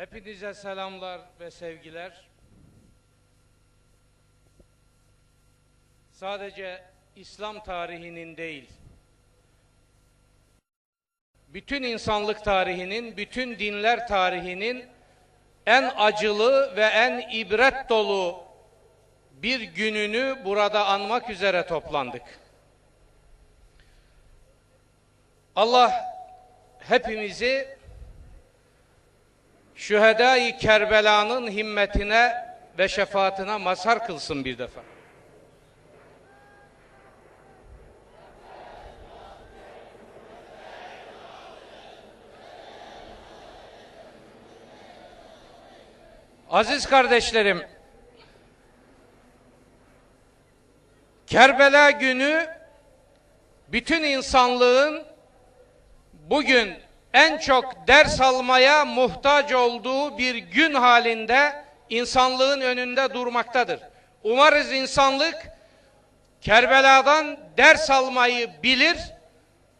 Hepinize selamlar ve sevgiler. Sadece İslam tarihinin değil, bütün insanlık tarihinin, bütün dinler tarihinin en acılı ve en ibret dolu bir gününü burada anmak üzere toplandık. Allah hepimizi şühedai Kerbela'nın himmetine ve şefaatine mazhar kılsın bir defa. Aziz kardeşlerim, Kerbela günü bütün insanlığın bugün en çok ders almaya muhtaç olduğu bir gün halinde insanlığın önünde durmaktadır. Umarız insanlık Kerbela'dan ders almayı bilir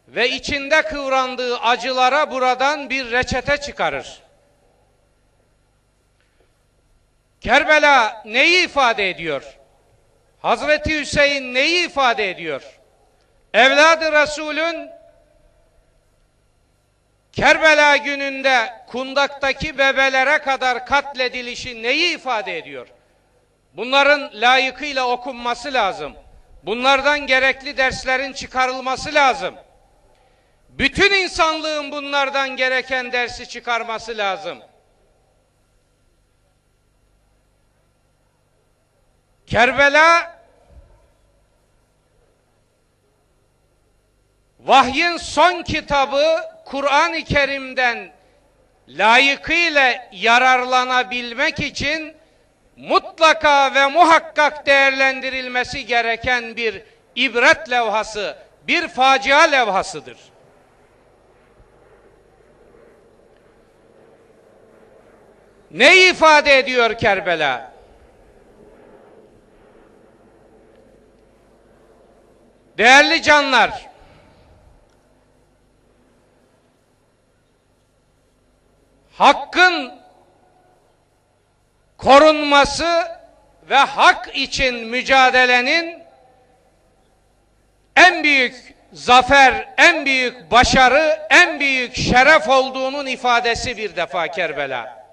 ve içinde kıvrandığı acılara buradan bir reçete çıkarır. Kerbela neyi ifade ediyor? Hazreti Hüseyin neyi ifade ediyor? Evladı Resulün Kerbela gününde kundaktaki bebelere kadar katledilişi neyi ifade ediyor? Bunların layıkıyla okunması lazım. Bunlardan gerekli derslerin çıkarılması lazım. Bütün insanlığın bunlardan gereken dersi çıkarması lazım. Kerbela vahyin son kitabı Kur'an-ı Kerim'den layıkıyla yararlanabilmek için mutlaka ve muhakkak değerlendirilmesi gereken bir ibret levhası, bir facia levhasıdır. Ne ifade ediyor Kerbela? Değerli canlar, hakkın korunması ve hak için mücadelenin en büyük zafer, en büyük başarı, en büyük şeref olduğunun ifadesi bir defa Kerbela.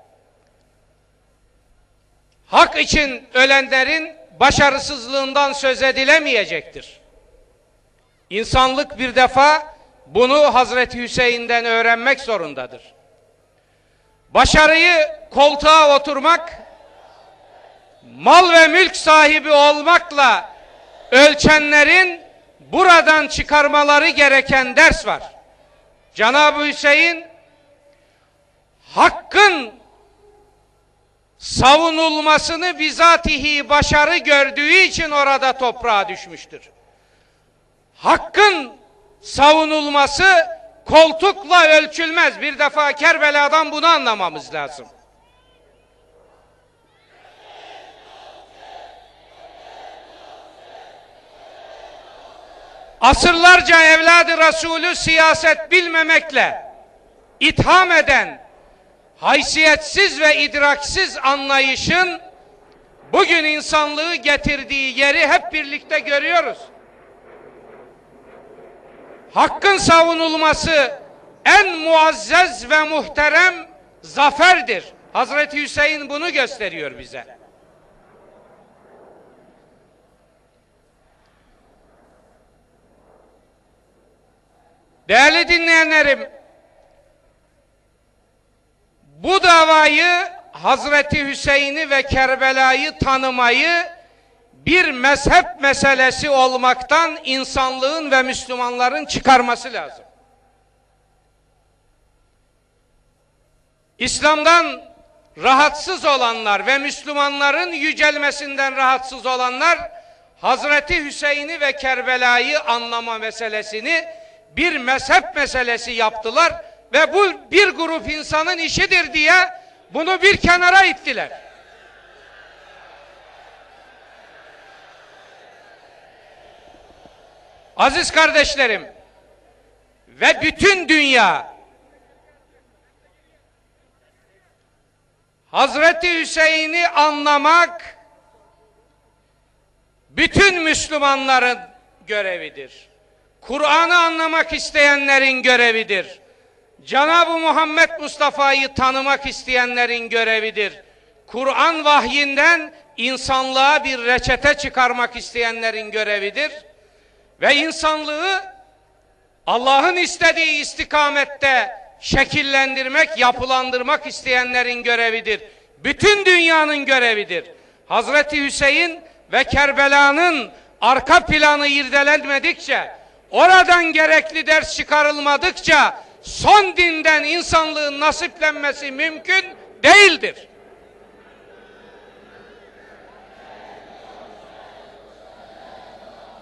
Hak için ölenlerin başarısızlığından söz edilemeyecektir. İnsanlık bir defa bunu Hazreti Hüseyin'den öğrenmek zorundadır. Başarıyı koltuğa oturmak, mal ve mülk sahibi olmakla ölçenlerin buradan çıkarmaları gereken ders var. Cenab-ı Hüseyin hakkın savunulmasını bizatihi başarı gördüğü için orada toprağa düşmüştür. Hakkın savunulması koltukla ölçülmez. Bir defa Kerbela'dan bunu anlamamız lazım. Asırlarca evladı Resulü siyaset bilmemekle itham eden haysiyetsiz ve idraksiz anlayışın bugün insanlığı getirdiği yeri hep birlikte görüyoruz hakkın savunulması en muazzez ve muhterem zaferdir. Hazreti Hüseyin bunu gösteriyor bize. Değerli dinleyenlerim, bu davayı Hazreti Hüseyin'i ve Kerbela'yı tanımayı bir mezhep meselesi olmaktan insanlığın ve Müslümanların çıkarması lazım. İslam'dan rahatsız olanlar ve Müslümanların yücelmesinden rahatsız olanlar Hazreti Hüseyin'i ve Kerbela'yı anlama meselesini bir mezhep meselesi yaptılar ve bu bir grup insanın işidir diye bunu bir kenara ittiler. Aziz kardeşlerim ve bütün dünya Hazreti Hüseyin'i anlamak bütün Müslümanların görevidir. Kur'an'ı anlamak isteyenlerin görevidir. Cenab-ı Muhammed Mustafa'yı tanımak isteyenlerin görevidir. Kur'an vahyinden insanlığa bir reçete çıkarmak isteyenlerin görevidir. Ve insanlığı Allah'ın istediği istikamette şekillendirmek, yapılandırmak isteyenlerin görevidir. Bütün dünyanın görevidir. Hazreti Hüseyin ve Kerbela'nın arka planı irdelenmedikçe, oradan gerekli ders çıkarılmadıkça son dinden insanlığın nasiplenmesi mümkün değildir.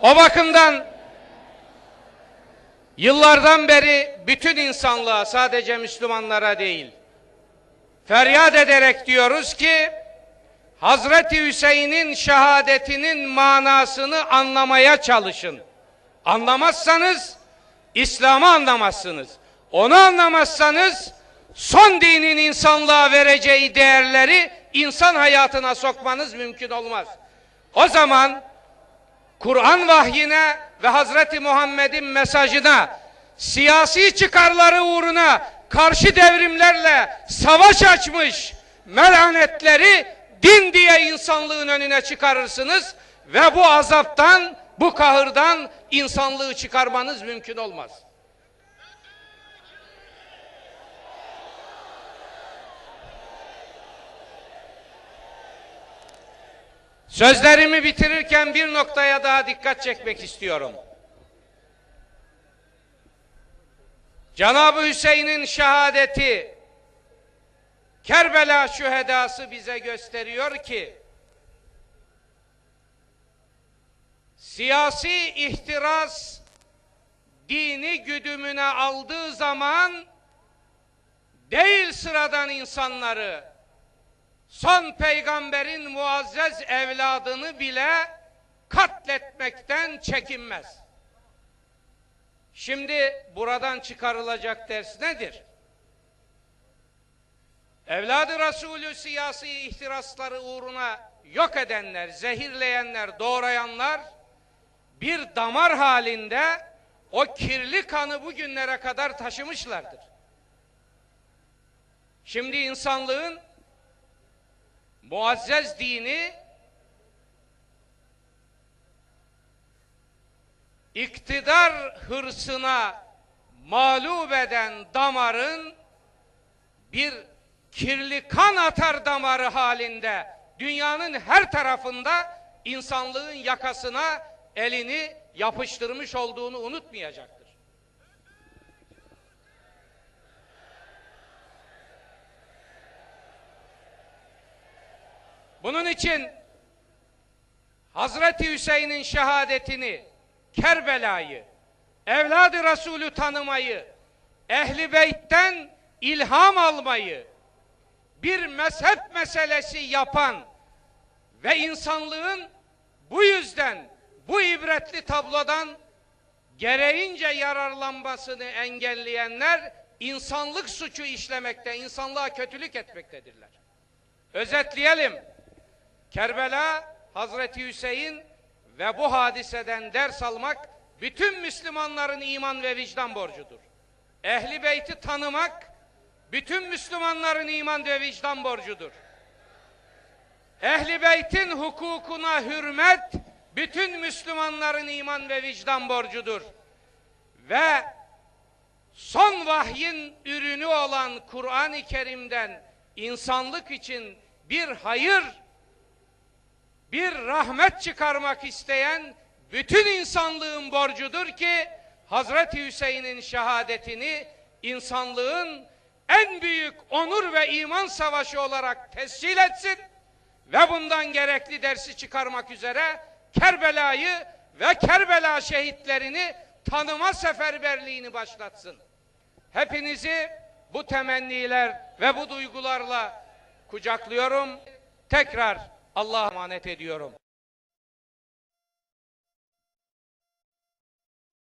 O bakımdan yıllardan beri bütün insanlığa sadece Müslümanlara değil feryat ederek diyoruz ki Hazreti Hüseyin'in şehadetinin manasını anlamaya çalışın. Anlamazsanız İslam'ı anlamazsınız. Onu anlamazsanız son dinin insanlığa vereceği değerleri insan hayatına sokmanız mümkün olmaz. O zaman Kur'an vahyine ve Hazreti Muhammed'in mesajına siyasi çıkarları uğruna karşı devrimlerle savaş açmış melanetleri din diye insanlığın önüne çıkarırsınız ve bu azaptan, bu kahırdan insanlığı çıkarmanız mümkün olmaz. Sözlerimi bitirirken bir noktaya daha dikkat çekmek istiyorum. Cenab-ı Hüseyin'in şehadeti Kerbela şühedası bize gösteriyor ki siyasi ihtiras dini güdümüne aldığı zaman değil sıradan insanları son peygamberin muazzez evladını bile katletmekten çekinmez. Şimdi buradan çıkarılacak ders nedir? Evladı Resulü siyasi ihtirasları uğruna yok edenler, zehirleyenler, doğrayanlar bir damar halinde o kirli kanı bugünlere kadar taşımışlardır. Şimdi insanlığın muazzez dini iktidar hırsına mağlup eden damarın bir kirli kan atar damarı halinde dünyanın her tarafında insanlığın yakasına elini yapıştırmış olduğunu unutmayacaktır. Bunun için Hazreti Hüseyin'in şehadetini, Kerbela'yı, evladı Resulü tanımayı, ehli beytten ilham almayı, bir mezhep meselesi yapan ve insanlığın bu yüzden bu ibretli tablodan gereğince yararlanmasını engelleyenler insanlık suçu işlemekte, insanlığa kötülük etmektedirler. Özetleyelim. Kerbela, Hazreti Hüseyin ve bu hadiseden ders almak bütün Müslümanların iman ve vicdan borcudur. Ehli beyti tanımak bütün Müslümanların iman ve vicdan borcudur. Ehli beytin hukukuna hürmet bütün Müslümanların iman ve vicdan borcudur. Ve son vahyin ürünü olan Kur'an-ı Kerim'den insanlık için bir hayır, bir rahmet çıkarmak isteyen bütün insanlığın borcudur ki Hazreti Hüseyin'in şehadetini insanlığın en büyük onur ve iman savaşı olarak tescil etsin ve bundan gerekli dersi çıkarmak üzere Kerbela'yı ve Kerbela şehitlerini tanıma seferberliğini başlatsın. Hepinizi bu temenniler ve bu duygularla kucaklıyorum. Tekrar Allah'a emanet ediyorum.